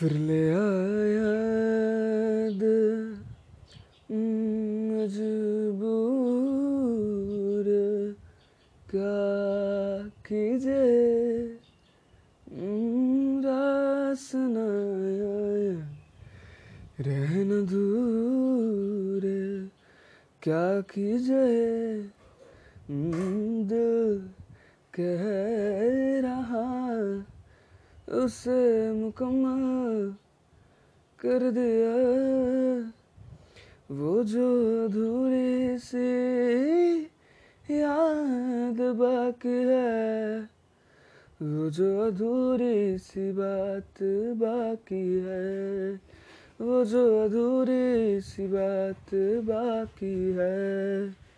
फिर ले आया मजबूर क्या कीजे। रास न रहन दूर क्या कीजिए दिल कह रहा उसे मुकम्मल कर दिया। वो जो अधूरी सी याद बाकी है, वो जो अधूरी सी बात बाकी है, वो जो अधूरी सी बात बाकी है।